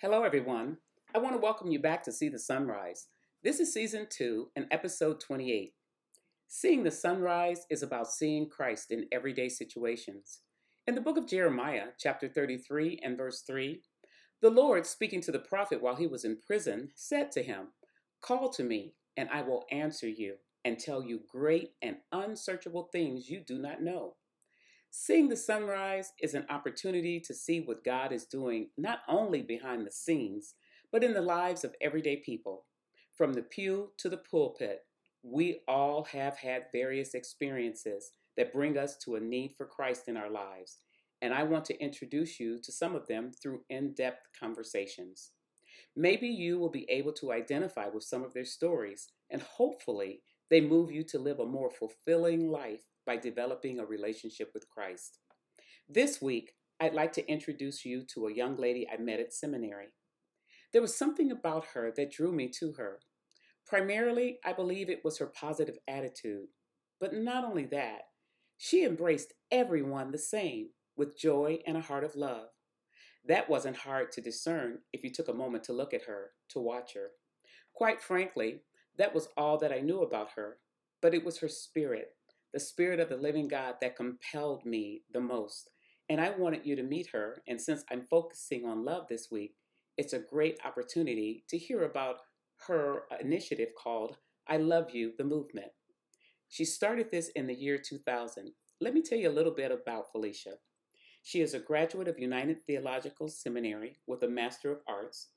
Hello, everyone. I want to welcome you back to See the Sunrise. This is season two and episode 28. Seeing the sunrise is about seeing Christ in everyday situations. In the book of Jeremiah, chapter 33 and verse 3, the Lord, speaking to the prophet while he was in prison, said to him, Call to me, and I will answer you and tell you great and unsearchable things you do not know. Seeing the sunrise is an opportunity to see what God is doing not only behind the scenes, but in the lives of everyday people. From the pew to the pulpit, we all have had various experiences that bring us to a need for Christ in our lives, and I want to introduce you to some of them through in depth conversations. Maybe you will be able to identify with some of their stories, and hopefully, they move you to live a more fulfilling life by developing a relationship with Christ. This week, I'd like to introduce you to a young lady I met at seminary. There was something about her that drew me to her. Primarily, I believe it was her positive attitude. But not only that, she embraced everyone the same with joy and a heart of love. That wasn't hard to discern if you took a moment to look at her, to watch her. Quite frankly, that was all that I knew about her, but it was her spirit, the Spirit of the living God that compelled me the most. And I wanted you to meet her. And since I'm focusing on love this week, it's a great opportunity to hear about her initiative called I Love You, the Movement. She started this in the year 2000. Let me tell you a little bit about Felicia. She is a graduate of United Theological Seminary with a Master of Arts.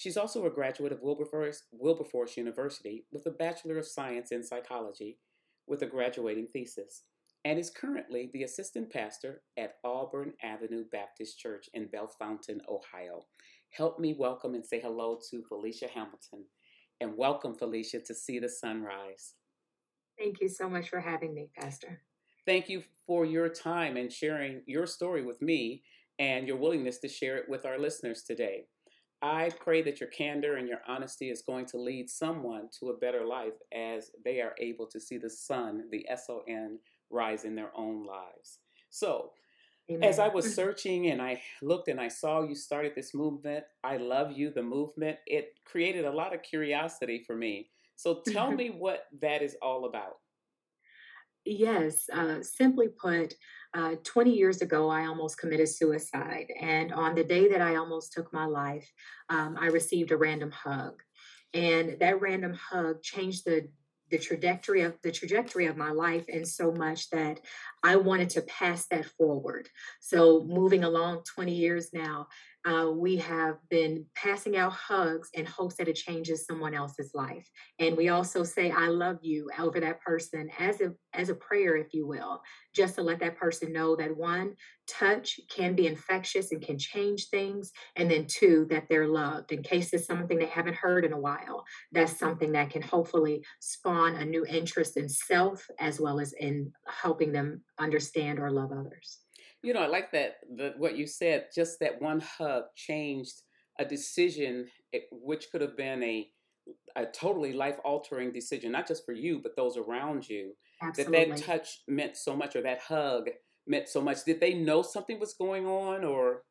She's also a graduate of Wilberforce, Wilberforce University with a Bachelor of Science in Psychology with a graduating thesis and is currently the assistant pastor at Auburn Avenue Baptist Church in Bellefontaine, Ohio. Help me welcome and say hello to Felicia Hamilton. And welcome, Felicia, to See the Sunrise. Thank you so much for having me, Pastor. Thank you for your time and sharing your story with me and your willingness to share it with our listeners today. I pray that your candor and your honesty is going to lead someone to a better life as they are able to see the sun, the S O N, rise in their own lives. So, Amen. as I was searching and I looked and I saw you started this movement, I love you, the movement, it created a lot of curiosity for me. So, tell me what that is all about. Yes, uh, simply put, uh, 20 years ago, I almost committed suicide. And on the day that I almost took my life, um, I received a random hug. And that random hug changed the the trajectory of the trajectory of my life and so much that I wanted to pass that forward. So moving along 20 years now, uh, we have been passing out hugs in hopes that it changes someone else's life. And we also say, I love you over that person as a, as a prayer, if you will, just to let that person know that one, touch can be infectious and can change things. And then two, that they're loved. In case it's something they haven't heard in a while, that's something that can hopefully spawn a new interest in self as well as in helping them understand or love others. You know, I like that the, what you said. Just that one hug changed a decision, which could have been a a totally life altering decision, not just for you, but those around you. Absolutely. That that touch meant so much, or that hug meant so much. Did they know something was going on, or?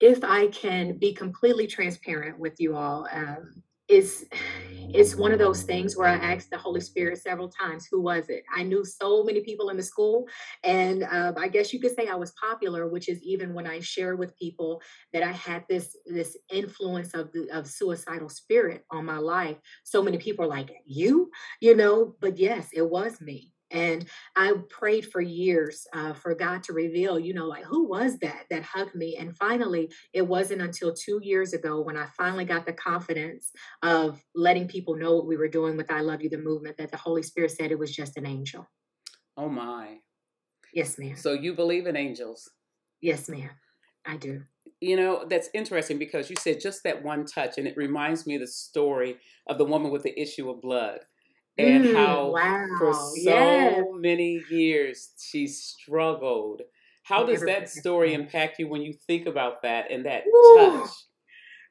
If I can be completely transparent with you all, um, it's it's one of those things where I asked the Holy Spirit several times, who was it? I knew so many people in the school, and uh, I guess you could say I was popular, which is even when I share with people that I had this this influence of the of suicidal spirit on my life. So many people are like, you, you know, but yes, it was me. And I prayed for years uh, for God to reveal, you know, like who was that that hugged me? And finally, it wasn't until two years ago when I finally got the confidence of letting people know what we were doing with I Love You, the movement, that the Holy Spirit said it was just an angel. Oh, my. Yes, ma'am. So you believe in angels? Yes, ma'am. I do. You know, that's interesting because you said just that one touch, and it reminds me of the story of the woman with the issue of blood and mm, how wow. for so yes. many years she struggled. How does that story impact you when you think about that and that Ooh. touch?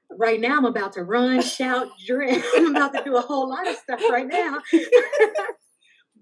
Right now, I'm about to run, shout, drink. I'm about to do a whole lot of stuff right now.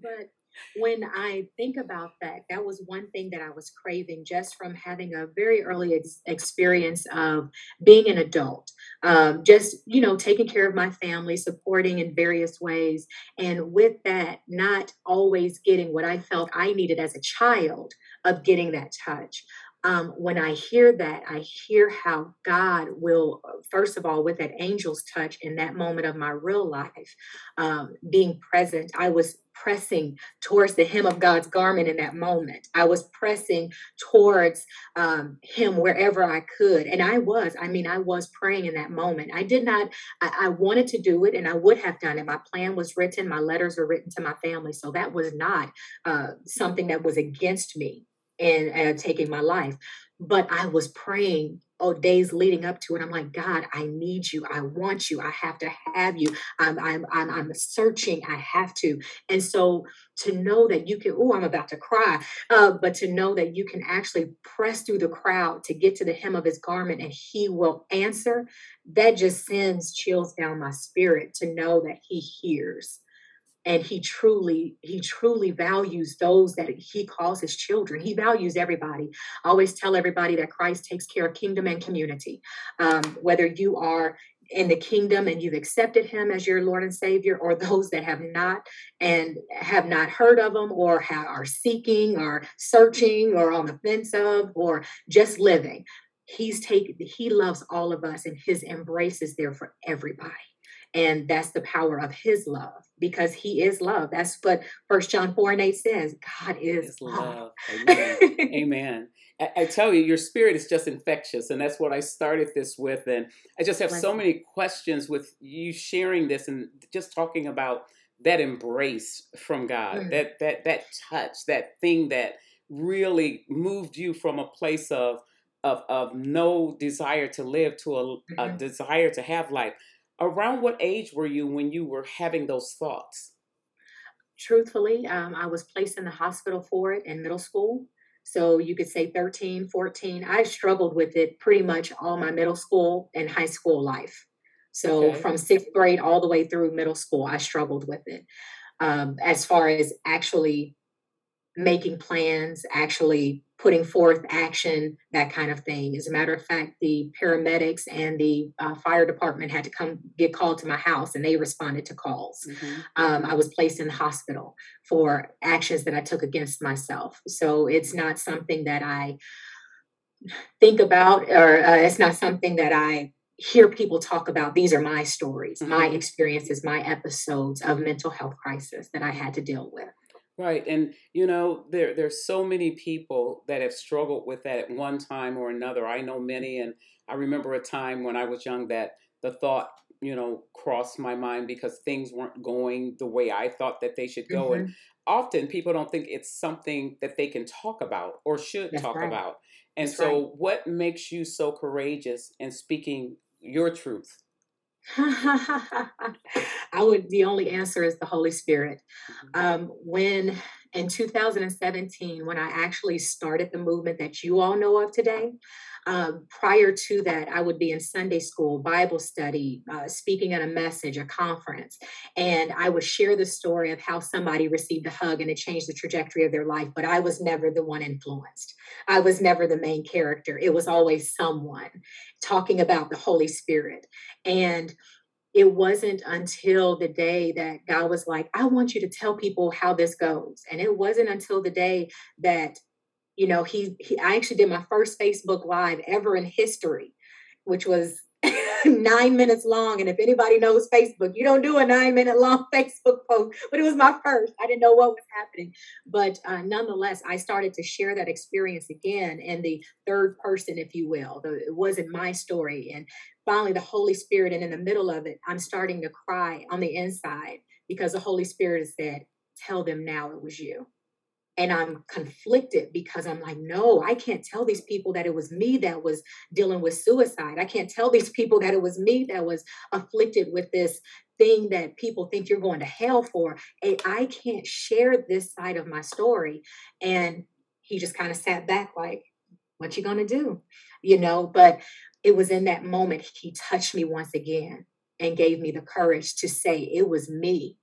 but when I think about that, that was one thing that I was craving just from having a very early ex- experience of being an adult, um, just, you know, taking care of my family, supporting in various ways. And with that, not always getting what I felt I needed as a child of getting that touch um, when I hear that, I hear how God will, first of all, with that angel's touch in that moment of my real life, um, being present, I was pressing towards the hem of God's garment in that moment. I was pressing towards um, Him wherever I could. And I was, I mean, I was praying in that moment. I did not, I, I wanted to do it and I would have done it. My plan was written, my letters were written to my family. So that was not uh, something that was against me and uh, taking my life. But I was praying oh days leading up to it i'm like god i need you. I want you. I have to have you. I'm i'm i'm, I'm searching. I have to. And so to know that you can oh i'm about to cry uh, but to know that you can actually press through the crowd to get to the hem of his garment and he will answer that just sends chills down my spirit to know that he hears and he truly he truly values those that he calls his children. He values everybody. I always tell everybody that christ takes care of kingdom and community. Um, whether you are in the kingdom and you've accepted him as your lord and savior or those that have not and have not heard of him or have, are seeking or searching or on the fence of or just living he's taken he loves all of us and his embrace is there for everybody. And that's the power of his love because he is love. That's what First John 4 and 8 says. God is love. love. Amen. Amen. I, I, tell you, your spirit is just infectious. And that's what I started this with. And I just have so many questions with you sharing this and just talking about that embrace from God, mm. that that that touch, that thing that really moved you from a place of of, of no desire to live to a, mm-hmm. a desire to have life around what age were you when you were having those thoughts? Truthfully, um, I was placed in the hospital for it in middle school. So you could say 13, 14. I struggled with it pretty much all my middle school and high school life. So okay. from sixth grade all the way through middle school, I struggled with it. Um, as far as actually making plans, actually putting forth action, that kind of thing. As a matter of fact, the paramedics and the uh, fire department had to come get called to my house and they responded to calls. Mm-hmm. Um, I was placed in the hospital for actions that I took against myself. So it's not something that I think about or uh, it's not something that I hear people talk about these are my stories mm-hmm. my experiences my episodes of mental health crisis that i had to deal with Right. And you know, there there's so many people that have struggled with that at one time or another. I know many and I remember a time when I was young that the thought, you know, crossed my mind because things weren't going the way I thought that they should go. Mm-hmm. And often people don't think it's something that they can talk about or should That's talk right. about. And That's so right. what makes you so courageous in speaking your truth? I would, the only answer is the Holy Spirit. Mm-hmm. Um, when in 2017, when I actually started the movement that you all know of today, um, prior to that, I would be in Sunday school, Bible study, uh, speaking at a message, a conference, and I would share the story of how somebody received a hug and it changed the trajectory of their life. But I was never the one influenced. I was never the main character. It was always someone talking about the Holy Spirit. And it wasn't until the day that God was like, I want you to tell people how this goes. And it wasn't until the day that you know he, he i actually did my first facebook live ever in history which was nine minutes long. And if anybody knows facebook you don't do a nine minute long facebook post but it was my first. I didn't know what was happening. But uh, nonetheless i started to share that experience again in the third person if you will it wasn't my story. And finally the holy spirit and in the middle of it i'm starting to cry on the inside because the holy spirit said tell them now it was you and I'm conflicted because I'm like, no, I can't tell these people that it was me that was dealing with suicide. I can't tell these people that it was me that was afflicted with this thing that people think you're going to hell for. And I can't share this side of my story. And he just kind of sat back like, what you gonna do? You know, but it was in that moment he touched me once again and gave me the courage to say it was me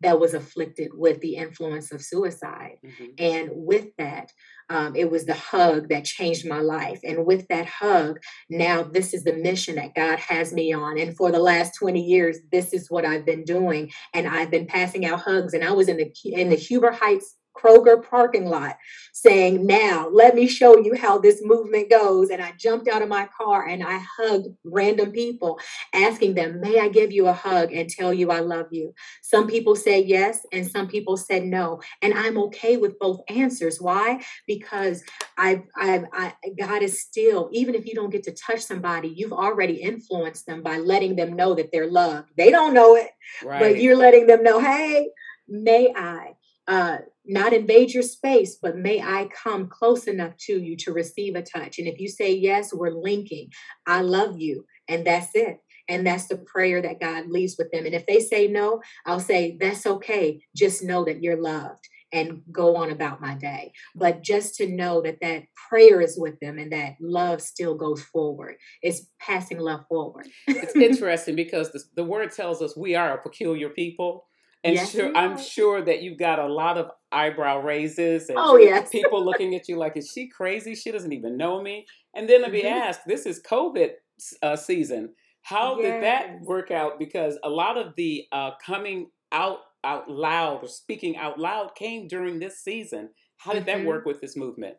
that was afflicted with the influence of suicide. Mm-hmm. And with that, um, it was the hug that changed my life. And with that hug, now this is the mission that God has me on. And for the last 20 years, this is what I've been doing. And I've been passing out hugs. And I was in the in the Huber Heights Kroger parking lot saying, Now, let me show you how this movement goes. And I jumped out of my car and I hugged random people, asking them, May I give you a hug and tell you I love you? Some people said yes, and some people said no. And I'm okay with both answers. Why? Because I've, I've, I, God is still, even if you don't get to touch somebody, you've already influenced them by letting them know that they're loved. They don't know it, right. but you're letting them know, hey, may I uh, not invade your space, but may I come close enough to you to receive a touch? And if you say yes, we're linking. I love you. And that's it. And that's the prayer that God leaves with them. And if they say no, I'll say, that's okay. Just know that you're loved and go on about my day. But just to know that that prayer is with them and that love still goes forward. It's passing love forward. it's interesting because the, the word tells us we are a peculiar people. And yes, sure, I'm sure that you've got a lot of eyebrow raises and oh, yes. people looking at you like, is she crazy? She doesn't even know me. And then to be mm-hmm. asked, this is COVID uh, season. How yes. did that work out? Because a lot of the uh, coming out out loud or speaking out loud came during this season. How did mm-hmm. that work with this movement?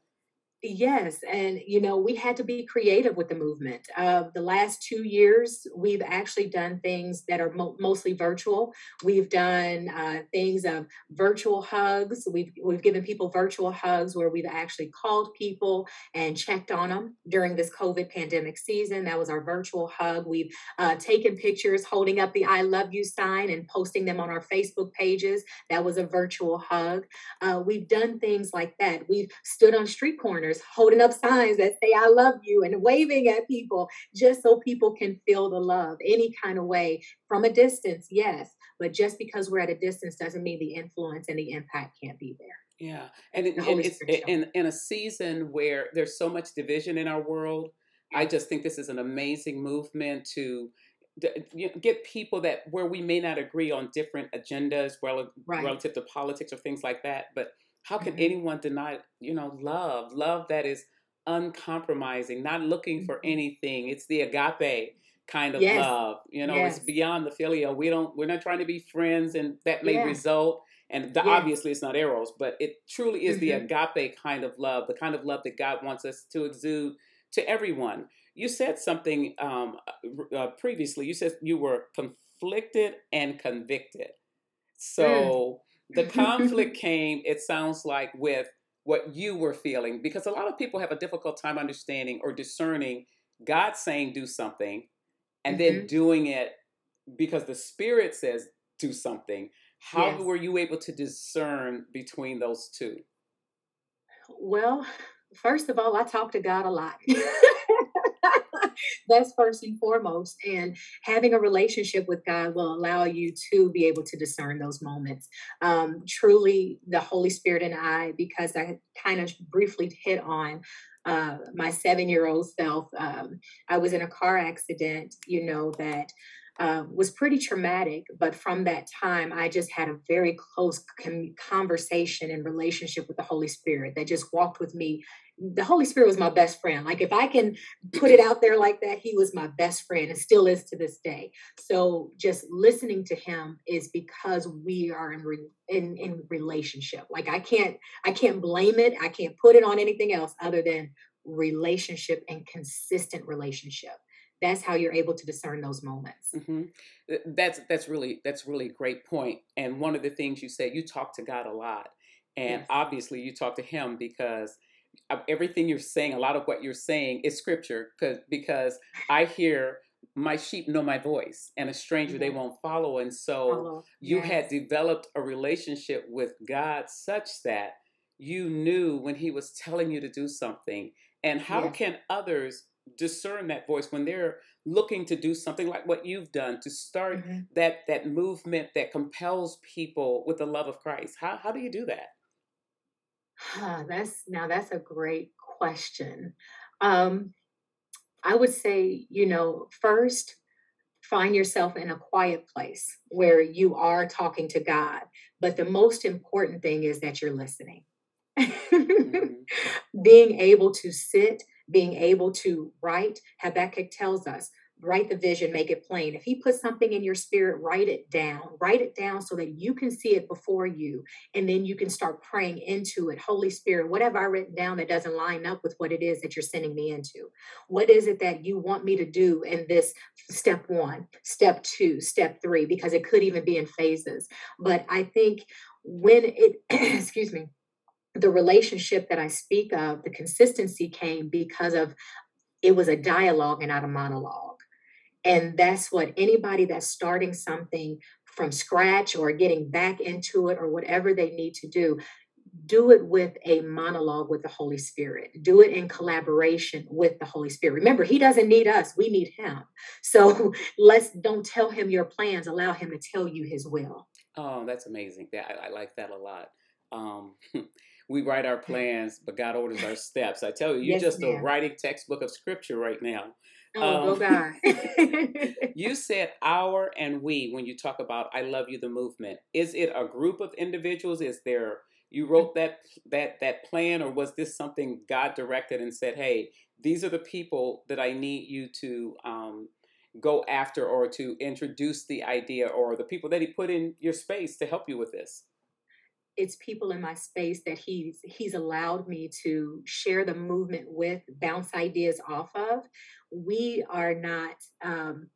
Yes, and you know, we had to be creative with the movement. Uh, the last two years, we've actually done things that are mo- mostly virtual. We've done uh, things of virtual hugs. We've we've given people virtual hugs where we've actually called people and checked on them during this COVID pandemic season. That was our virtual hug. We've uh, taken pictures holding up the "I love you" sign and posting them on our Facebook pages. That was a virtual hug. Uh, we've done things like that. We've stood on street corners corners holding up signs that say I love you and waving at people just so people can feel the love any kind of way from a distance, yes. But just because we're at a distance doesn't mean the influence and the impact can't be there. Yeah. And, it, and it's in, in a season where there's so much division in our world, I just think this is an amazing movement to get people that where we may not agree on different agendas relative, right. relative to politics or things like that, but how can mm-hmm. anyone deny, you know, love? Love that is uncompromising, not looking for mm-hmm. anything. It's the agape kind of yes. love. You know, yes. it's beyond the filial. We don't we're not trying to be friends and that may yeah. result and the, obviously it's not eros, but it truly is mm-hmm. the agape kind of love, the kind of love that God wants us to exude to everyone. You said something um, uh, uh previously. You said you were conflicted and convicted. Mm. So the conflict came, it sounds like, with what you were feeling, because a lot of people have a difficult time understanding or discerning God saying do something and mm-hmm. then doing it because the Spirit says do something. How yes. were you able to discern between those two? Well, first of all, I talk to God a lot. That's first and foremost. And having a relationship with God will allow you to be able to discern those moments. Um, truly, the Holy Spirit and I, because I kind of briefly hit on uh, my seven year old self, um, I was in a car accident, you know, that. Uh, was pretty traumatic, but from that time, I just had a very close com- conversation and relationship with the Holy Spirit that just walked with me the Holy Spirit was my best friend. Like if I can put it out there like that, he was my best friend and still is to this day. So just listening to him is because we are in re- in in relationship. Like I can't I can't blame it. I can't put it on anything else other than relationship and consistent relationship. That's how you're able to discern those moments. Mm-hmm. That's that's really that's really a great point. And one of the things you said, you talk to God a lot, and yes. obviously you talk to Him because everything you're saying, a lot of what you're saying is scripture because because I hear my sheep know my voice and a stranger they won't follow and so follow. you yes. had developed a relationship with God such that you knew when he was telling you to do something and how yes. can others discern that voice when they're looking to do something like what you've done to start mm-hmm. that that movement that compels people with the love of Christ how how do you do that that's now that's a great question. Um, I would say, you know, first find yourself in a quiet place where you are talking to God. But the most important thing is that you're listening. mm-hmm. Being able to sit, being able to write, Habakkuk tells us write the vision, make it plain. If he puts something in your spirit, write it down. Write it down so that you can see it before you. And then you can start praying into it. Holy Spirit, what have I written down that doesn't line up with what it is that you're sending me into? What is it that you want me to do in this step one, step two, step three? Because it could even be in phases. But I think when it, excuse me, the relationship that I speak of, the consistency came because of it was a dialogue and not a monologue. And that's what anybody that's starting something from scratch or getting back into it or whatever they need to do, do it with a monologue with the Holy Spirit. Do it in collaboration with the Holy Spirit. Remember, He doesn't need us, we need Him. So let's don't tell Him your plans, allow Him to tell you His will. Oh, that's amazing. Yeah, I, I like that a lot. Um, we write our plans, but God orders our steps. I tell you, you're yes, just ma'am. a writing textbook of scripture right now. Oh, um, God. you said our and we when you talk about I love you the movement. Is it a group of individuals? Is there you mm. wrote that that that plan or was this something God directed and said, "Hey, these are the people that I need you to um, go after or to introduce the idea or the people that he put in your space to help you with this?" it's people in my space that he's he's allowed me to share the movement with bounce ideas off of we are not um,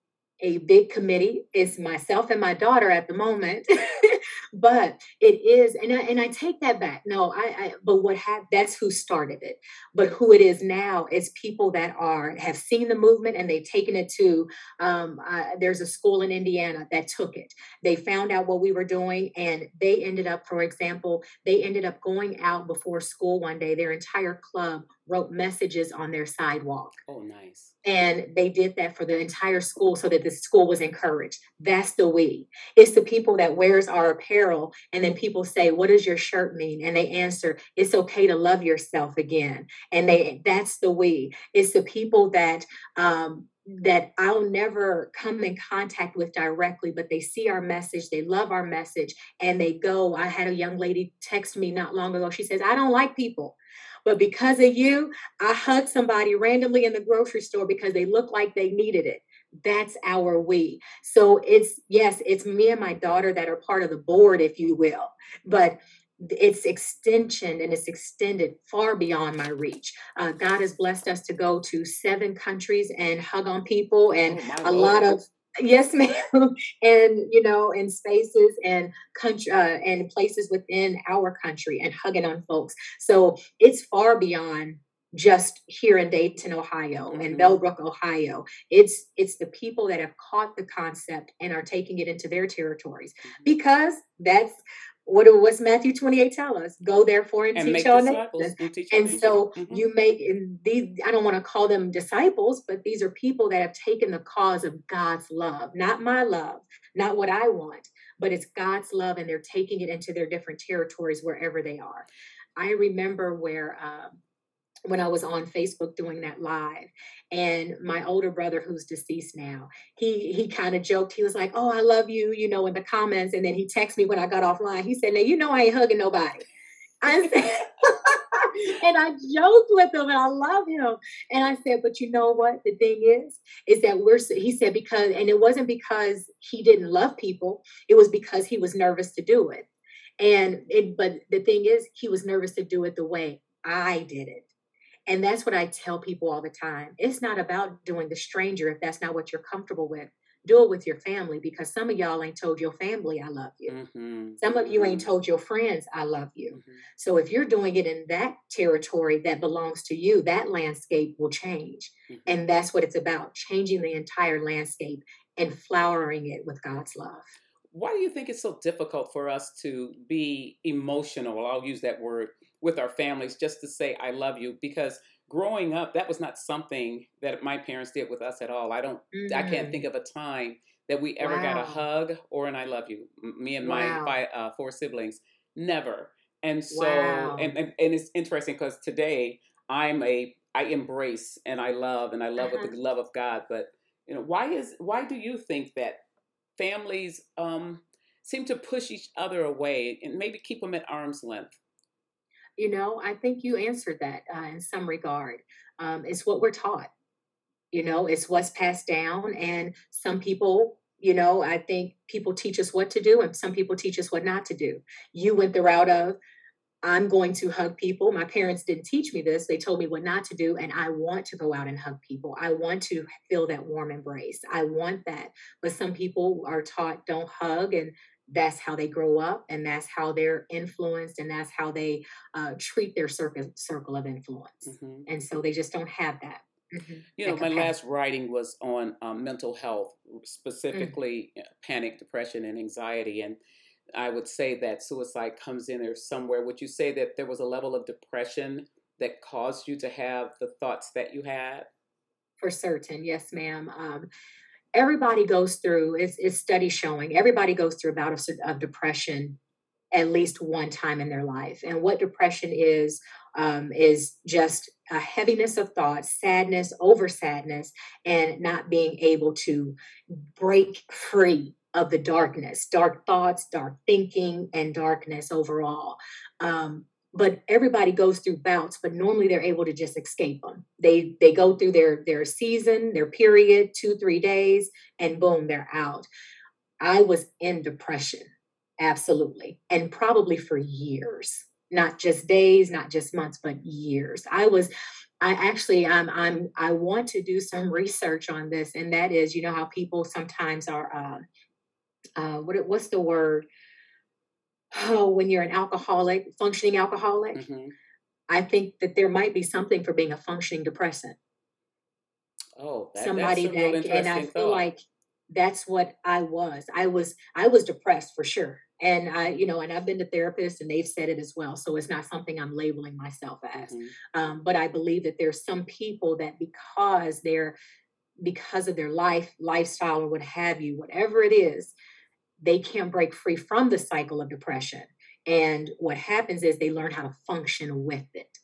a big committee. It's myself and my daughter at the moment, but it is, and I, and I take that back. No, I, I but what have that's who started it. But who it is now is people that are have seen the movement and they've taken it to. Um, uh, there's a school in Indiana that took it. They found out what we were doing, and they ended up, for example, they ended up going out before school one day. Their entire club wrote messages on their sidewalk. Oh, nice. And they did that for the entire school so that the school was encouraged. That's the we. It's the people that wears our apparel. And then people say, what does your shirt mean? And they answer, it's okay to love yourself again. And they that's the we. It's the people that um, that I'll never come in contact with directly, but they see our message, they love our message, and they go. I had a young lady text me not long ago. She says, I don't like people. But because of you, I hugged somebody randomly in the grocery store because they looked like they needed it. That's our we. So it's, yes, it's me and my daughter that are part of the board, if you will. But it's extension and it's extended far beyond my reach. Uh, God has blessed us to go to seven countries and hug on people, and oh a lot of Yes, ma'am. and you know, in spaces and country uh, and places within our country, and hugging on folks. So it's far beyond just here in Dayton, Ohio, mm-hmm. and Bellbrook, Ohio. It's it's the people that have caught the concept and are taking it into their territories mm-hmm. because that's what what's Matthew 28 tell us? Go therefore and, and teach all nations. And, and so mm-hmm. you make these, I don't want to call them disciples, but these are people that have taken the cause of God's love, not my love, not what I want, but it's God's love, and they're taking it into their different territories wherever they are. I remember where um, when I was on Facebook doing that live. And my older brother, who's deceased now, he he kind of joked. He was like, "Oh, I love you," you know, in the comments. And then he texted me when I got offline. He said, "Now you know I ain't hugging nobody." I said, and I joked with him, and I love him. And I said, "But you know what? The thing is, is that we're." He said because, and it wasn't because he didn't love people. It was because he was nervous to do it. And it, but the thing is, he was nervous to do it the way I did it. And that's what I tell people all the time. It's not about doing the stranger if that's not what you're comfortable with. Do it with your family because some of y'all ain't told your family I love you. Mm-hmm. Some of you ain't mm-hmm. told your friends I love you. Mm-hmm. So if you're doing it in that territory that belongs to you, that landscape will change. Mm-hmm. And that's what it's about changing the entire landscape and flowering it with God's love. Why do you think it's so difficult for us to be emotional? I'll use that word with our families just to say I love you because growing up that was not something that my parents did with us at all. I don't mm. I can't mm. think of a time that we ever wow. got a hug or an I love you. Me and my wow. five, uh, four siblings never. And so wow. and, and, and it's interesting because today I'm a I embrace and I love and I love uh-huh. with the love of God, but You know, why is why do you think that families um, seem to push each other away and maybe keep them at arm's length? You know, I think you answered that uh, in some regard. Um, it's what we're taught. You know, it's what's passed down, and some people you know, I think people teach us what to do and some people teach us what not to do. You went the route of, I'm going to hug people. My parents didn't teach me this. They told me what not to do. And I want to go out and hug people. I want to feel that warm embrace. I want that. But some people are taught don't hug and that's how they grow up and that's how they're influenced and that's how they uh, treat their circle, circle of influence. Mm-hmm. And so they just don't have that. Mm-hmm. You know, my last writing was on um, mental health, mm. specifically mm. panic, depression, and anxiety. And I would say that suicide comes in there somewhere. Would you say that there was a level of depression that caused you to have the thoughts that you had? For certain, yes, ma'am. Um, everybody goes through, it's, it's study showing, everybody goes through a bout of, of depression at least one time in their life. And what depression is, um, is just a heaviness of thought, sadness over sadness, and not being able to break free of the darkness, dark thoughts, dark thinking, and darkness overall. Um, but everybody goes through bouts but normally they're able to just escape them they they go through their their season their period two three days and boom they're out i was in depression absolutely and probably for years not just days, not just months, but years. I was I actually i'm I'm I want to do some research on this, and that is, you know, how people sometimes are uh, uh, what it what's the word? Oh, when you're an alcoholic, functioning alcoholic. Mm-hmm. I think that there might be something for being a functioning depressant. Oh, that, somebody that, and I feel thought. like that's what I was. I was I was depressed for sure and I, you know, and I've been to therapists and they've said it as well. So it's not something I'm labeling myself as. Mm-hmm. Um, but I believe that there's some people that because they're because of their life, lifestyle, or what have you, whatever it is, they can't break free from the cycle of depression. And what happens is they learn how to function with it.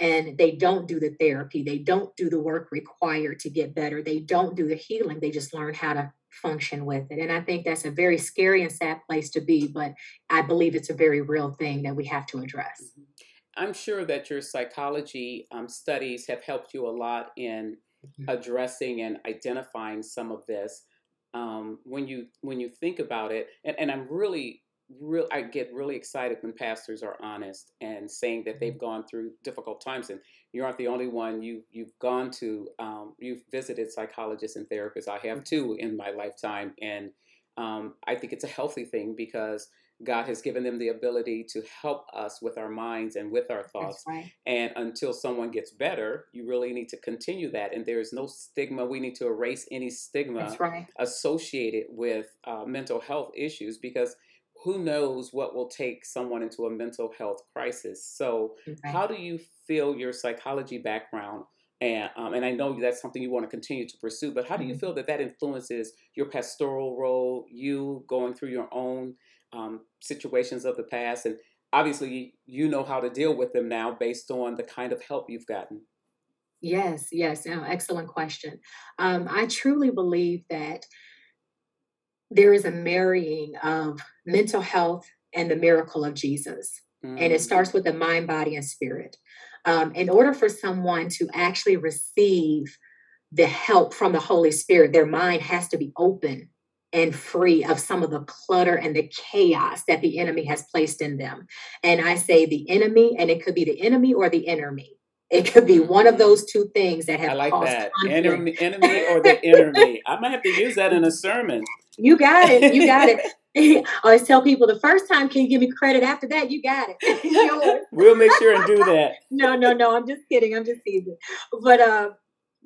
And they don't do the therapy, they don't do the work required to get better, they don't do the healing, they just learn how to function with it. And I think that's a very scary and sad place to be, but I believe it's a very real thing that we have to address. Mm-hmm. I'm sure that your psychology um, studies have helped you a lot in mm-hmm. addressing and identifying some of this. Um, when you when you think about it, and, and I'm really real I get really excited when pastors are honest and saying that they've mm-hmm. gone through difficult times and you aren't the only one. You you've gone to um, you've visited psychologists and therapists. I have too in my lifetime and um, I think it's a healthy thing because God has given them the ability to help us with our minds and with our thoughts. Right. And until someone gets better, you really need to continue that. And there is no stigma. We need to erase any stigma right. associated with uh, mental health issues because who knows what will take someone into a mental health crisis. So, how do you feel your psychology background? And, um, and I know that's something you want to continue to pursue, but how do you mm-hmm. feel that that influences your pastoral role, you going through your own um, situations of the past? And obviously, you know how to deal with them now based on the kind of help you've gotten. Yes, yes, no, excellent question. Um, I truly believe that there is a marrying of mental health and the miracle of Jesus. Mm-hmm. And it mm. starts with the mind, body, and spirit. Um, in order for someone to actually receive the help from the Holy Spirit, their mind has to be open and free of some of the clutter and the chaos that the enemy has placed in them. And I say the enemy, and it could be the enemy or the enemy. It could be one of those two things that have I like that. Enemy, enemy or the enemy. I might have to use that in a sermon. You got it. You got it. I always tell people the first time, can you give me credit? After that, you got it. we'll make sure and do that. no, no, no. I'm just kidding. I'm just teasing. But uh,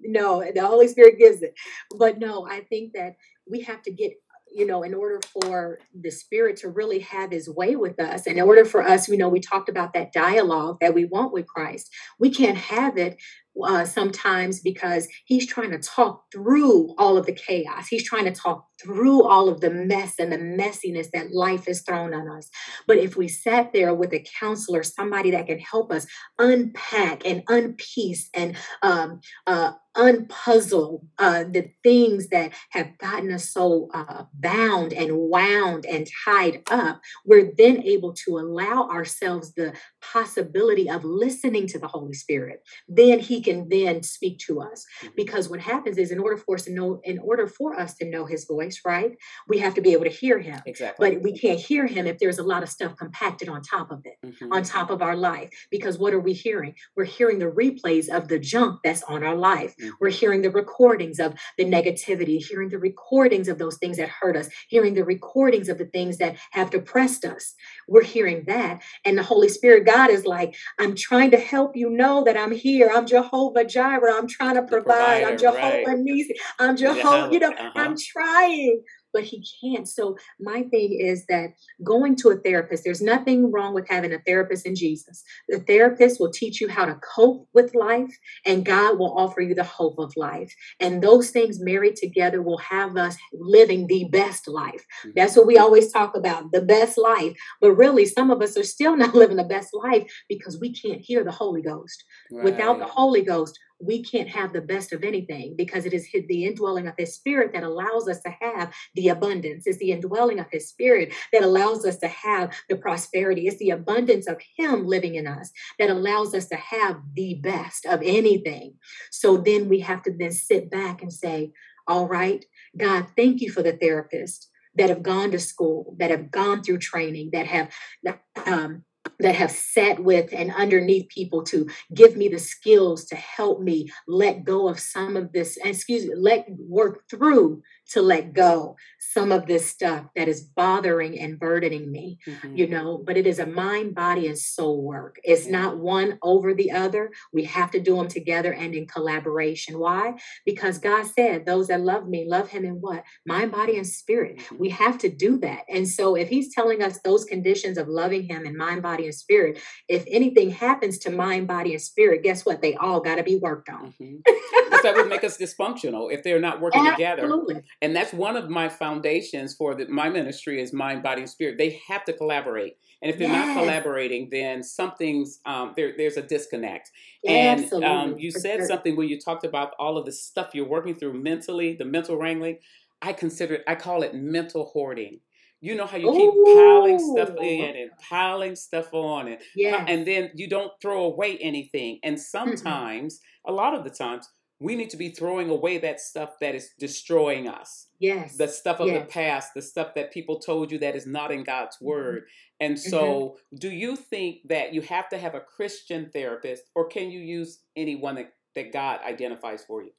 no, the Holy Spirit gives it. But no, I think that we have to get you know, in order for the spirit to really have his way with us, and in order for us, you know, we talked about that dialogue that we want with Christ. We can't have it uh, sometimes because he's trying to talk through all of the chaos. He's trying to talk through all of the mess and the messiness that life has thrown on us. But if we sat there with a counselor, somebody that can help us unpack and unpiece and um, uh, unpuzzle uh, the things that have gotten us so uh, bound and wound and tied up, we're then able to allow ourselves the possibility of listening to the Holy Spirit. Then He can then speak to us. Mm-hmm. Because what happens is, in order for us to know, in order for us to know His voice, right, we have to be able to hear Him. Exactly. But we can't hear Him if there's a lot of stuff compacted on top of it, mm-hmm. on top of our life. Because what are we hearing? We're hearing the replays of the junk that's on our life. Mm-hmm. We're hearing the recordings of the negativity, hearing the recordings of those things that hurt us, hearing the recordings of the things that have depressed us. We're hearing that. And the Holy Spirit, God is like, I'm trying to help you know that I'm here. I'm Jehovah Jireh. I'm trying to provide. I'm Jehovah right. Nisi. I'm Jehovah, you know, uh-huh. I'm trying but he can't. So my thing is that going to a therapist, there's nothing wrong with having a therapist in Jesus. The therapist will teach you how to cope with life, and God will offer you the hope of life. And those things married together will have us living the best life. Mm-hmm. That's what we always talk about, the best life. But really, some of us are still not living the best life because we can't hear the Holy Ghost. Right. Without the Holy Ghost, we can't have the best of anything because it is the indwelling of his spirit that allows us to have the abundance. It's the indwelling of his spirit that allows us to have the prosperity. It's the abundance of him living in us that allows us to have the best of anything. So then we have to then sit back and say, all right, God, thank you for the therapist that have gone to school, that have gone through training, that have um, that have sat with and underneath people to give me the skills to help me let go of some of this excuse me let work through to let go some of this stuff that is bothering and burdening me, mm-hmm. you know. But it is a mind, body, and soul work. It's not one over the other. We have to do them together and in collaboration. Why? Because God said, Those that love me love Him in what? Mind, body, and spirit. Mm-hmm. We have to do that. And so if He's telling us those conditions of loving Him in mind, body, and spirit, if anything happens to mind, body, and spirit, guess what? They all got to be worked on. Mm-hmm. that would make us dysfunctional if they're not working Absolutely. together and that's one of my foundations for the, my ministry is mind body and spirit they have to collaborate and if they're yes. not collaborating then something's um, there, there's a disconnect and um, you said sure. something when you talked about all of the stuff you're working through mentally the mental wrangling i consider it i call it mental hoarding you know how you keep Ooh. piling stuff in and piling stuff on and yes. and then you don't throw away anything and sometimes mm-hmm. a lot of the times we need to be throwing away that stuff that is destroying us. Yes. The stuff of yes. the past, the stuff that people told you that is not in God's mm-hmm. word. And so, mm-hmm. do you think that you have to have a Christian therapist or can you use anyone that, that God identifies for you?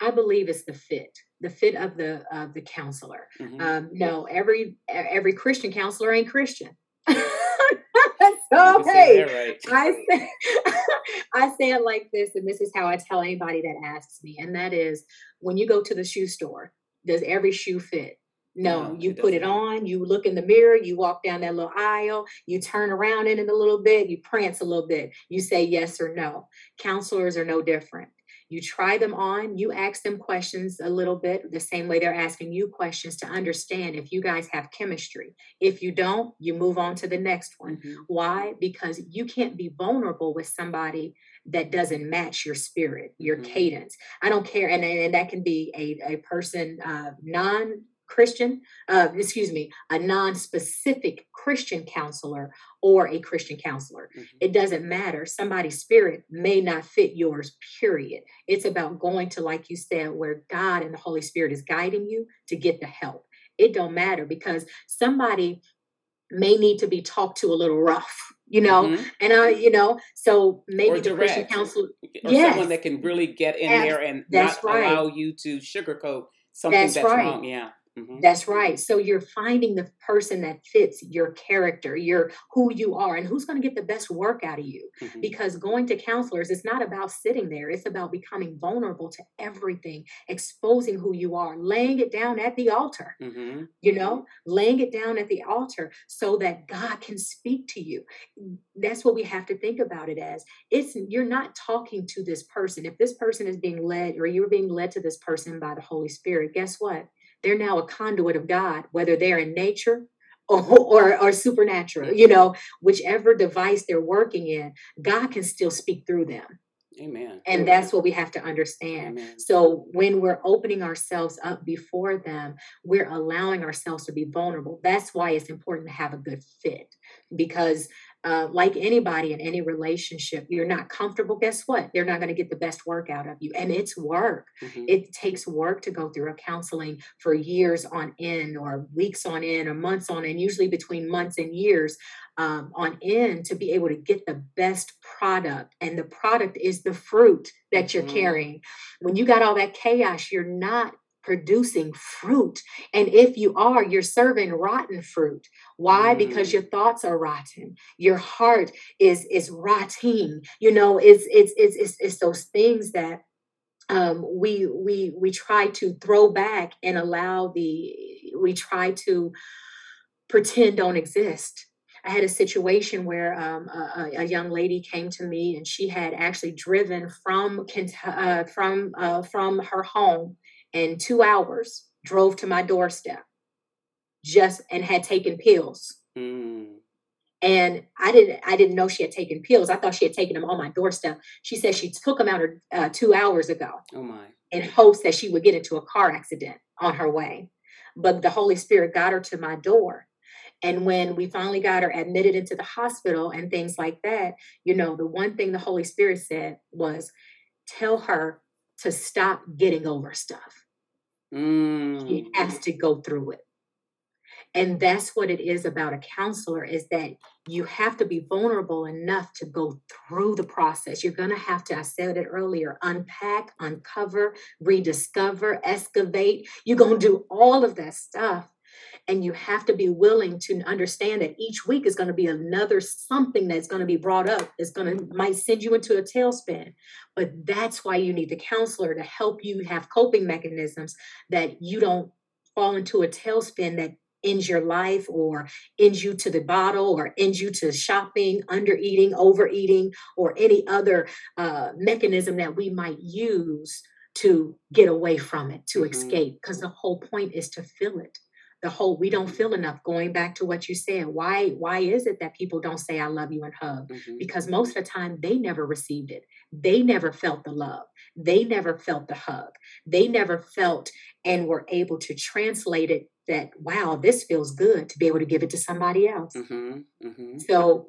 I believe it's the fit, the fit of the of the counselor. Mm-hmm. Um, no, every every Christian counselor ain't Christian. so hey, right. I say, I say it like this, and this is how I tell anybody that asks me, and that is when you go to the shoe store, does every shoe fit? No, no you it put it on, you look in the mirror, you walk down that little aisle, you turn around in it a little bit, you prance a little bit, you say yes or no. Counselors are no different. You try them on, you ask them questions a little bit, the same way they're asking you questions to understand if you guys have chemistry. If you don't, you move on to the next one. Mm-hmm. Why? Because you can't be vulnerable with somebody that doesn't match your spirit, your mm-hmm. cadence. I don't care. And, and that can be a, a person uh, non Christian, uh, excuse me, a non specific Christian counselor or a Christian counselor. Mm-hmm. It doesn't matter. Somebody's spirit may not fit yours, period. It's about going to, like you said, where God and the Holy Spirit is guiding you to get the help. It don't matter because somebody may need to be talked to a little rough you know mm-hmm. and i you know so maybe the christian counselor or yes. someone that can really get in there and not right. allow you to sugarcoat something that's, that's right. wrong yeah Mm-hmm. That's right. So you're finding the person that fits your character, your who you are, and who's going to get the best work out of you. Mm-hmm. Because going to counselors is not about sitting there, it's about becoming vulnerable to everything, exposing who you are, laying it down at the altar. Mm-hmm. You know, laying it down at the altar so that God can speak to you. That's what we have to think about it as. It's you're not talking to this person. If this person is being led or you're being led to this person by the Holy Spirit, guess what? They're now a conduit of God, whether they're in nature or, or, or, supernatural, you know, whichever device they're working in, God can still speak through them. Amen. And that's what we have to understand. Amen. So when we're opening ourselves up before them, we're allowing ourselves to be vulnerable. That's why it's important to have a good fit because uh, like anybody in any relationship, you're not comfortable. Guess what? They're not going to get the best work out of you. And it's work. Mhm. It takes work to go through a counseling for years on end, or weeks on end, or months on end, usually between months and years um, on end to be able to get the best product. And the product is the fruit that you're Mhm. carrying. When you got all that chaos, you're not producing fruit. And if you are, you're serving rotten fruit. Why? Because Mm. your thoughts are rotten. Your heart is is rotting. You know, it's it's it's it's, it's those things that um, we we we try to throw back and allow the we try to pretend don't exist. I had a situation where um, a, a- young lady came to me and she had actually driven from uh, from uh, from her home in two hours, drove to my doorstep, just and had taken pills. Mm. And I didn't I didn't know she had taken pills. I thought she had taken them on my doorstep. She said she took them out uh, two hours ago Oh my. in hopes that she would get into a car accident on her way. But the Holy Spirit got her to my door. And when we finally got her admitted into the hospital and things like that, you know, the one thing the Holy Spirit said was, tell her to stop getting over stuff. Mm. She has to go through it. And that's what it is about a counselor is that you have to be vulnerable enough to go through the process. You're going to have to, I said it earlier, unpack, uncover, rediscover, excavate. You're going to do all of that stuff. And you have to be willing to understand that each week is going to be another something that's going to be brought up. It's going to might send you into a tailspin. But that's why you need the counselor to help you have coping mechanisms that you don't fall into a tailspin that ends your life or ends you to the bottle or ends you to shopping, under eating, overeating, or any other uh, mechanism that we might use to get away from it, to Mhm. escape. Because the whole point is to feel it. The whole we don't feel enough. Going back to what you said, why why is it that people don't say I love you and hug? Mhm. because most of the time they never received it. They never felt the love. They never felt the hug. They never felt and were able to translate it that, wow, this feels good to be able to give it to somebody else. Mhm. Mhm. So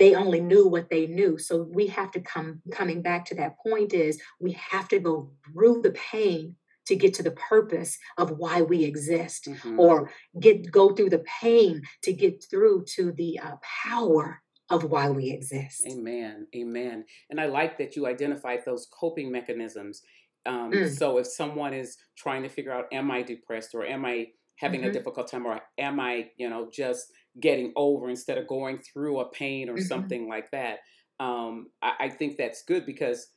they only knew what they knew. So we have to come coming back to that point is we have to go through the pain to get to the purpose of why we exist Mhm. or get go through the pain to get through to the uh, power of why we exist. Amen. Amen. And I like that you identified those coping mechanisms. Um, Mm. So if someone is trying to figure out, am I depressed or am I having a Mhm. difficult time or am I, you know, just getting over instead of going through a pain or Mhm. something like that? Um, I, I think that's good because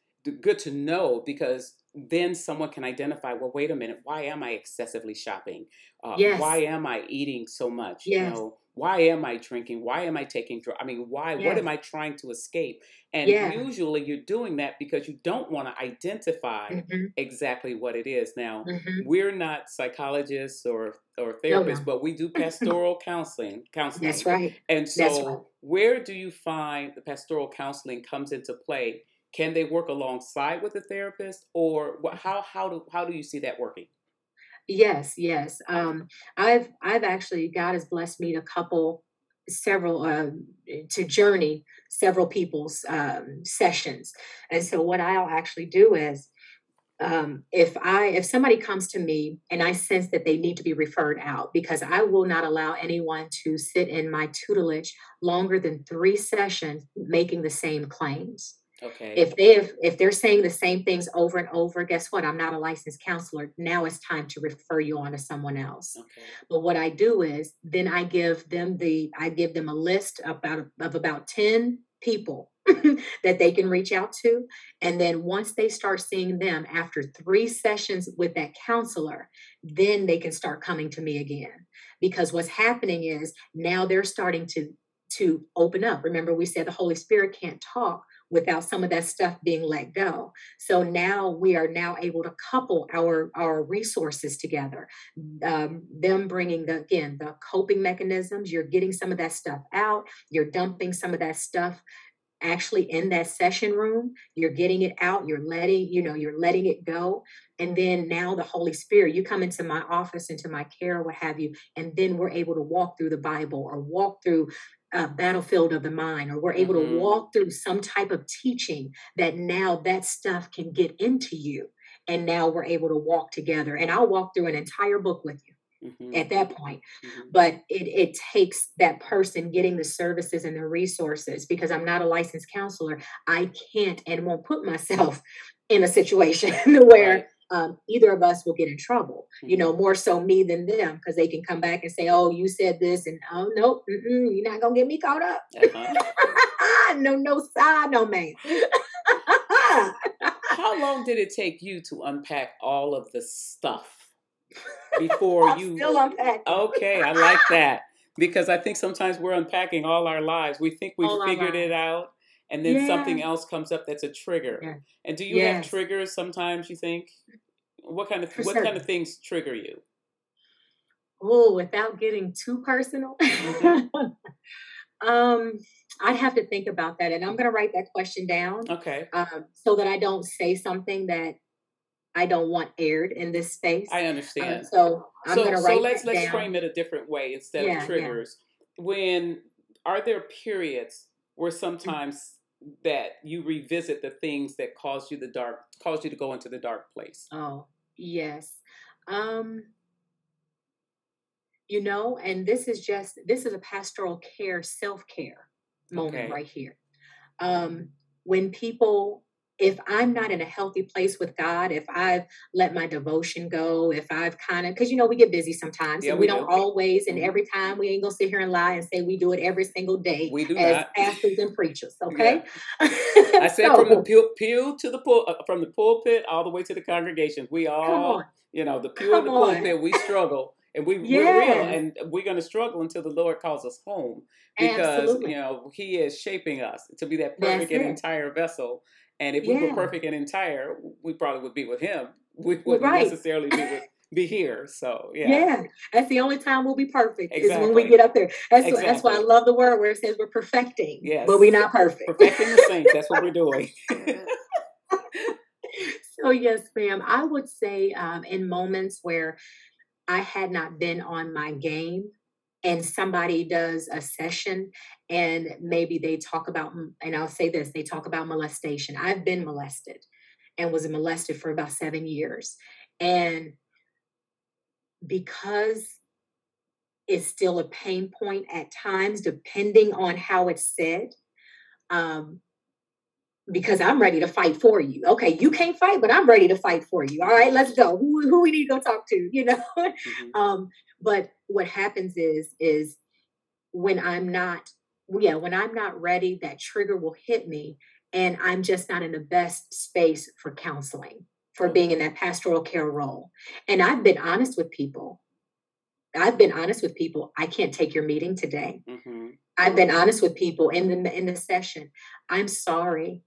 good to know because then someone can identify well wait a minute why am i excessively shopping uh, why am i eating so much yes. you know why am i drinking why am i taking drugs i mean why what am i trying to escape and Yeah. usually you're doing that because you don't want to identify hmm exactly what it is now hmm we're not psychologists or or therapists no. but we do pastoral counseling counseling That's right. and That's right. so, where do you find the pastoral counseling comes into play? Can they work alongside with the therapist, or how how do how do you see that working? Yes, yes. Um, I've I've actually God has blessed me to couple several um, to journey several people's um, sessions, and so what I'll actually do is um, if I if somebody comes to me and I sense that they need to be referred out because I will not allow anyone to sit in my tutelage longer than three sessions making the same claims. Okay. If they if, if they're saying the same things over and over, guess what? I'm not a licensed counselor. Now it's time to refer you on to someone else. okay. But what I do is then I give them the I give them a list about of about 10 people that they can reach out to. And then once they start seeing them after three sessions with that counselor, then they can start coming to me again. Because what's happening is now they're starting to to open up. Remember, we said the Holy Spirit can't talk without some of that stuff being let go. So now we are now able to couple our our resources together um, them bringing the again the coping mechanisms you're getting some of that stuff out you're dumping some of that stuff actually in that session room you're getting it out you're letting you know you're letting it go and then now the holy spirit you come into my office into my care what have you and then we're able to walk through the bible or walk through a battlefield of the mind or we're able mm-hmm. to walk through some type of teaching that now that stuff can get into you and now we're able to walk together and i'll walk through an entire book with you Mm-hmm. at that point. Mm-hmm. But it, it takes that person getting the services and the resources because I'm not a licensed counselor. I can't and won't put myself in a situation where. Um, either of us will get in trouble. Mm-hmm. You know, more so me than them because they can come back and say, "Oh, you said this," and "Oh, nope, you're not gonna get me caught up." Uh-huh. no, no side, no man. How long did it take you to unpack all of the stuff? before you still unpacking. Okay, I like that. Because I think sometimes we're unpacking all our lives. We think we've all figured it out and then yeah. something else comes up that's a trigger. Yeah. And do you yes. have triggers sometimes you think? What kind of what kind of things trigger you? Oh, without getting too personal. Mm-hmm. um I'd have to think about that, and I'm going to write that question down. Okay. Um, so that I don't say something that I don't want aired in this space. I um, understand. Um, so I'm so, gonna write so let's let's down. frame it a different way instead yeah, of triggers. Yeah. When are there periods where mm. sometimes that you revisit the things that caused you the dark caused you to go into the dark place? Oh, yes. Um you know, and this is just this is a pastoral care self-care moment okay. right here. Um when people if I'm not in a healthy place with God, if I've let my devotion go, if I've kind of, because you know, we get busy sometimes yeah, and we, we don't do. always, and mm-hmm. every time we ain't gonna sit here and lie and say we do it every single day we do as not. pastors and preachers, okay? Yeah. I said so, from the pew, pew to the pul- uh, from the pulpit all the way to the congregation, we all, you know, the pew and the pulpit, we struggle. And we, yes. we're real, and we're going to struggle until the Lord calls us home, because Absolutely. you know He is shaping us to be that perfect and entire vessel and if we yeah. were perfect and entire, we probably would be with him. We wouldn't right. necessarily be with be here. So yeah. Yeah. That's the only time we'll be perfect exactly. is when we get up there. That's exactly. that's why I love the word where it says we're perfecting. Yes. But we're not perfect. Perfecting the saints. That's what we're doing. so yes, ma'am. I would say um, in moments where I had not been on my game and somebody does a session and maybe they talk about and i'll say this they talk about molestation i've been molested and was molested for about seven years and because it's still a pain point at times depending on how it's said um, because I'm ready to fight for you. Okay, you can't fight, but I'm ready to fight for you. All right, let's go. Who, who we need to go talk to, you know? Mm-hmm. Um, but what happens is, is when I'm not, yeah, when I'm not ready, that trigger will hit me and I'm just not in the best space for counseling, for being in that pastoral care role. And I've been honest with people. I've been honest with people. I can't take your meeting today. Mm-hmm. I've been honest with people in the in the session. I'm sorry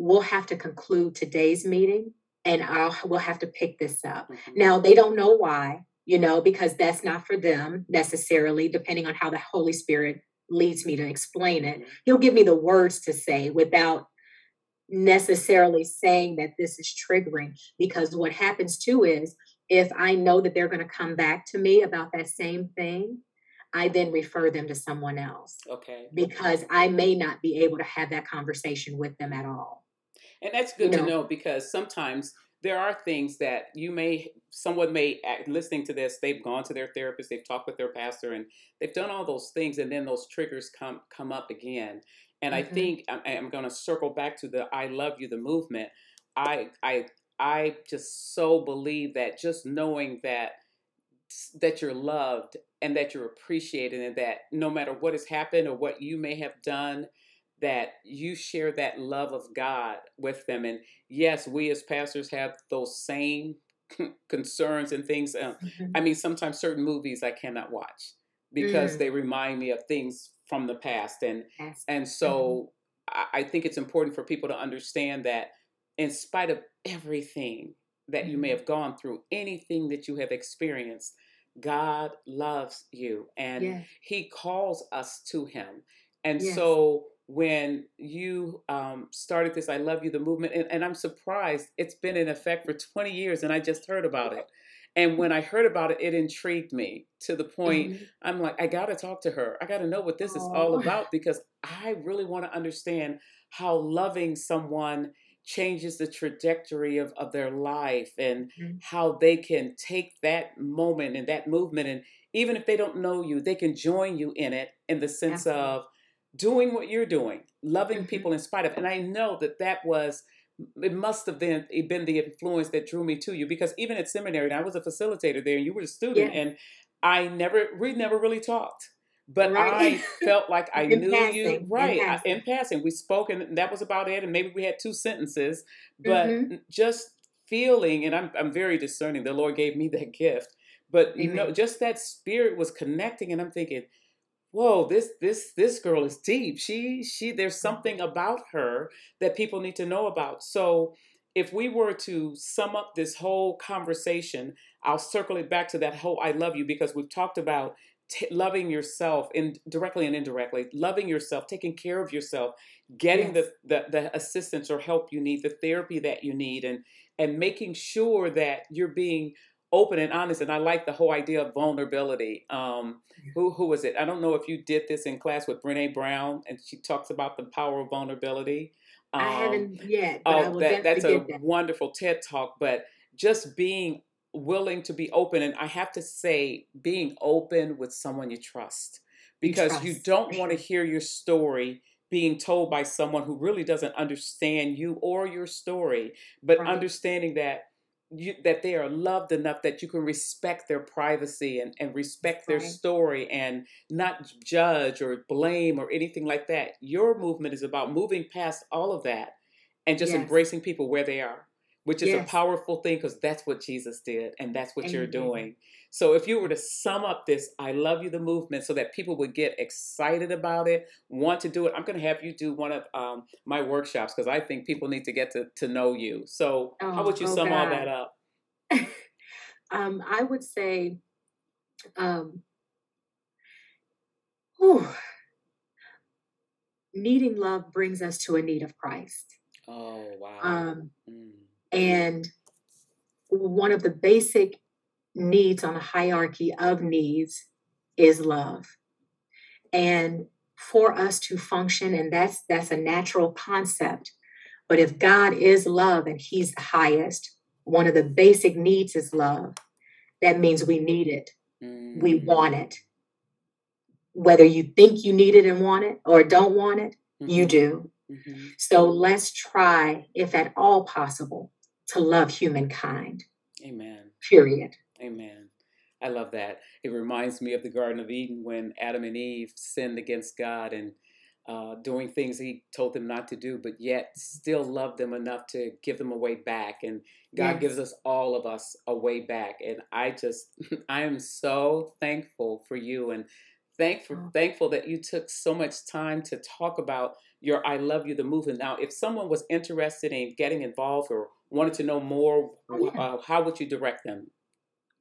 we'll have to conclude today's meeting and I'll we'll have to pick this up. Mm-hmm. Now they don't know why, you know, because that's not for them necessarily, depending on how the Holy Spirit leads me to explain it. Mm-hmm. He'll give me the words to say without necessarily saying that this is triggering because what happens too is if I know that they're going to come back to me about that same thing, I then refer them to someone else. Okay. Because I may not be able to have that conversation with them at all. And that's good you know, to know because sometimes there are things that you may someone may act, listening to this they've gone to their therapist they've talked with their pastor and they've done all those things and then those triggers come come up again and mm-hmm. i think i'm, I'm going to circle back to the i love you the movement i i i just so believe that just knowing that that you're loved and that you're appreciated and that no matter what has happened or what you may have done that you share that love of God with them. And yes, we as pastors have those same concerns and things. Um, mm-hmm. I mean, sometimes certain movies I cannot watch because mm. they remind me of things from the past. And yes. and so mm-hmm. I, I think it's important for people to understand that in spite of everything that you may mm-hmm. have gone through, anything that you have experienced, God loves you and He calls us to Him. And yes. so when you um, started this I Love You, the movement. And, and I'm surprised it's been in effect for 20 years and I just heard about it. And when I heard about it, it intrigued me to the point Mhm. I'm like, I got to talk to her. I got to know what this is all about because I really want to understand how loving someone changes the trajectory of, of their life and Mhm. how they can take that moment and that movement. And even if they don't know you, they can join you in it in the sense Absolutely. of doing what you're doing, loving Mhm. people in spite of. And I know that that was it must have been it been the influence that drew me to you because even at seminary and I was a facilitator there and you were a student Yes. and I never we never really talked but Right. I felt like I knew passing, you in right I- in passing we spoke and that was about it and maybe we had two sentences but Mhm. just feeling and I'm I'm very discerning the Lord gave me that gift but you know just that spirit was connecting and I'm thinking whoa this this this girl is deep she she there's something about her that people need to know about so if we were to sum up this whole conversation i'll circle it back to that whole i love you because we've talked about t- loving yourself in directly and indirectly loving yourself taking care of yourself getting Yes. the, the the assistance or help you need the therapy that you need and and making sure that you're being open and honest and i like the whole idea of vulnerability um who who was it i don't know if you did this in class with brene brown and she talks about the power of vulnerability I um haven't yet, but I oh that that's a that. wonderful ted talk but just being willing to be open and i have to say being open with someone you trust because you trust. don't want to hear your story being told by someone who really doesn't understand you or your story but Right. understanding that you that they are loved enough that you can respect their privacy and, and respect their Right. story and not judge or blame or anything like that your movement is about moving past all of that and just Yes. embracing people where they are which is a powerful thing because that's what jesus did and that's what you're doing. So if you were to sum up this i love you the movement so that people would get excited about it want to do it i'm going to have you do one of um, my workshops because i think people need to get to, to know you. So how Oh, would you oh sum all that up? Um, I would say, um, whew, needing love brings us to a need of Christ. oh wow. Um, Mm. And one of the basic needs on a hierarchy of needs is love. And for us to function, and that's that's a natural concept. But if God is love and He's the highest, one of the basic needs is love. That means we need it. We Mm. want it. Whether you think you need it and want it or don't want it, you Mhm. do. Mhm. So let's try, if at all possible, to love humankind, amen period. Amen. I love that. It reminds me of the Garden of Eden when Adam and Eve sinned against God and uh, doing things He told them not to do, but yet still loved them enough to give them a way back. And God gives us all of us a way back. And I just, I am so thankful for you and thankful Oh, thankful that you took so much time to talk about your I love you the movement. Now, if someone was interested in getting involved or wanted to know more, oh yeah. uh, how would you direct them?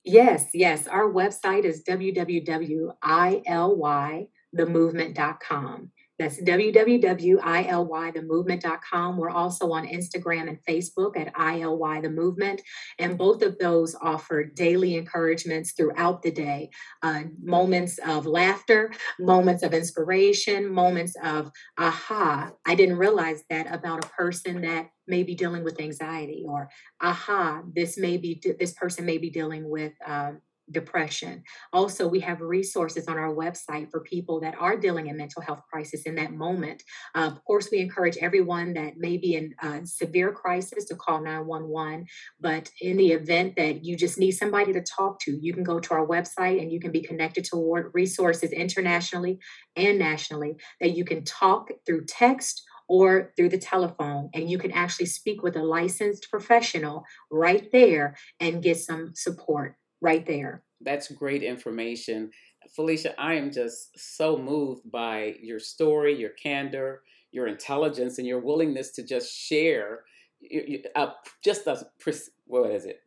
Yes, yes. Our website is www.ilythemovement.com. That's www.ilythemovement.com. We're also on Instagram and Facebook at ILY The Movement. And both of those offer daily encouragements throughout the day uh, moments of laughter, moments of inspiration, moments of, aha, I didn't realize that about a person that may be dealing with anxiety, or aha, this may be, this person may be dealing with. Um, depression. Also, we have resources on our website for people that are dealing in mental health crisis in that moment. Uh, of course, we encourage everyone that may be in uh, severe crisis to call 911. But in the event that you just need somebody to talk to, you can go to our website and you can be connected toward resources internationally and nationally that you can talk through text or through the telephone and you can actually speak with a licensed professional right there and get some support right there. That's great information. Felicia, I am just so moved by your story, your candor, your intelligence, and your willingness to just share uh, just a, what is it,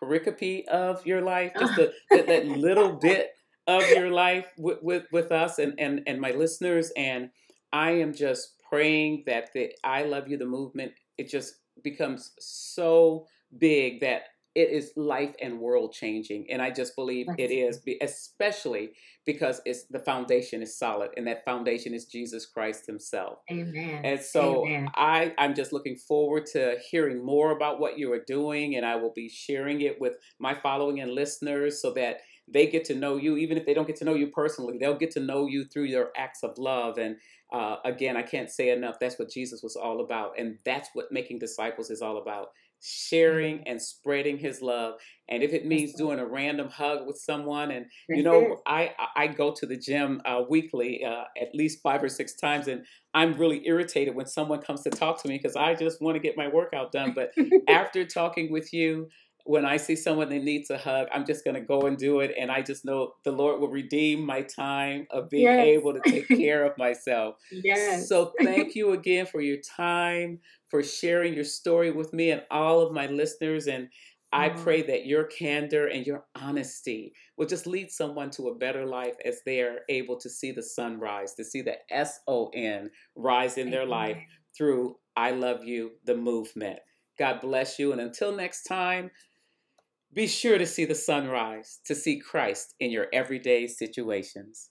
pericope of your life, just the, that, that little bit of your life with, with, with us and, and, and my listeners. And I am just praying that the I Love You, the movement, it just becomes so big that it is life and world changing and i just believe it is especially because it's the foundation is solid and that foundation is jesus christ himself. Amen. And so amen. i i'm just looking forward to hearing more about what you are doing and i will be sharing it with my following and listeners so that they get to know you. Even if they don't get to know you personally they'll get to know you through your acts of love and uh, again i can't say enough that's what jesus was all about and that's what making disciples is all about sharing and spreading his love and if it means doing a random hug with someone and you know i i go to the gym uh, weekly uh, at least five or six times and i'm really irritated when someone comes to talk to me because i just want to get my workout done but after talking with you when I see someone that needs a hug, I'm just going to go and do it. And I just know the Lord will redeem my time of being yes. able to take care of myself. Yes. So thank you again for your time, for sharing your story with me and all of my listeners. And I mm. pray that your candor and your honesty will just lead someone to a better life as they are able to see the sunrise, to see the S O N rise in their life through I Love You, the movement. God bless you. And until next time, be sure to see the sunrise, to see Christ in your everyday situations.